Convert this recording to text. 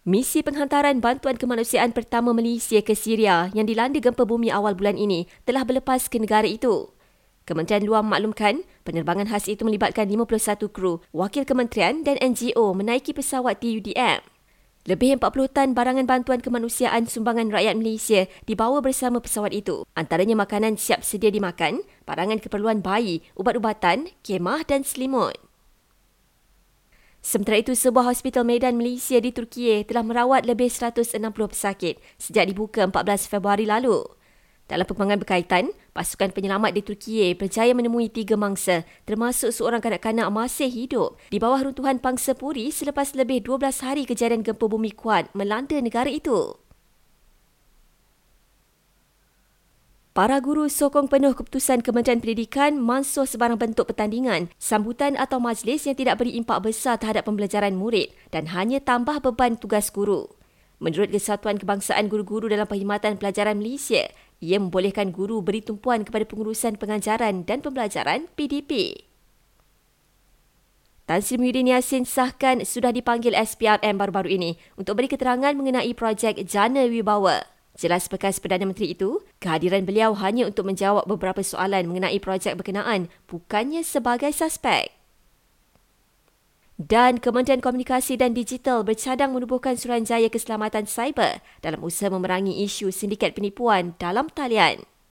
Misi penghantaran bantuan kemanusiaan pertama Malaysia ke Syria yang dilanda gempa bumi awal bulan ini telah berlepas ke negara itu. Kementerian Luar memaklumkan penerbangan khas itu melibatkan 51 kru, wakil kementerian dan NGO menaiki pesawat TUDM. Lebih 40 tan barangan bantuan kemanusiaan sumbangan rakyat Malaysia dibawa bersama pesawat itu. Antaranya makanan siap sedia dimakan, barangan keperluan bayi, ubat-ubatan, kemah dan selimut. Sementara itu, sebuah hospital medan Malaysia di Turki telah merawat lebih 160 pesakit sejak dibuka 14 Februari lalu. Dalam perkembangan berkaitan, pasukan penyelamat di Turki berjaya menemui tiga mangsa termasuk seorang kanak-kanak masih hidup di bawah runtuhan pangsa puri selepas lebih 12 hari kejadian gempa bumi kuat melanda negara itu. Para guru sokong penuh keputusan Kementerian Pendidikan mansuh sebarang bentuk pertandingan, sambutan atau majlis yang tidak beri impak besar terhadap pembelajaran murid dan hanya tambah beban tugas guru. Menurut Kesatuan Kebangsaan Guru-Guru dalam Perkhidmatan Pelajaran Malaysia, ia membolehkan guru beri tumpuan kepada pengurusan pengajaran dan pembelajaran PDP. Tan Sri Muhyiddin Yassin sahkan sudah dipanggil SPRM baru-baru ini untuk beri keterangan mengenai projek Jana Wibawa. Jelas bekas Perdana Menteri itu, kehadiran beliau hanya untuk menjawab beberapa soalan mengenai projek berkenaan, bukannya sebagai suspek. Dan Kementerian Komunikasi dan Digital bercadang menubuhkan Suruhanjaya Keselamatan Cyber dalam usaha memerangi isu sindiket penipuan dalam talian.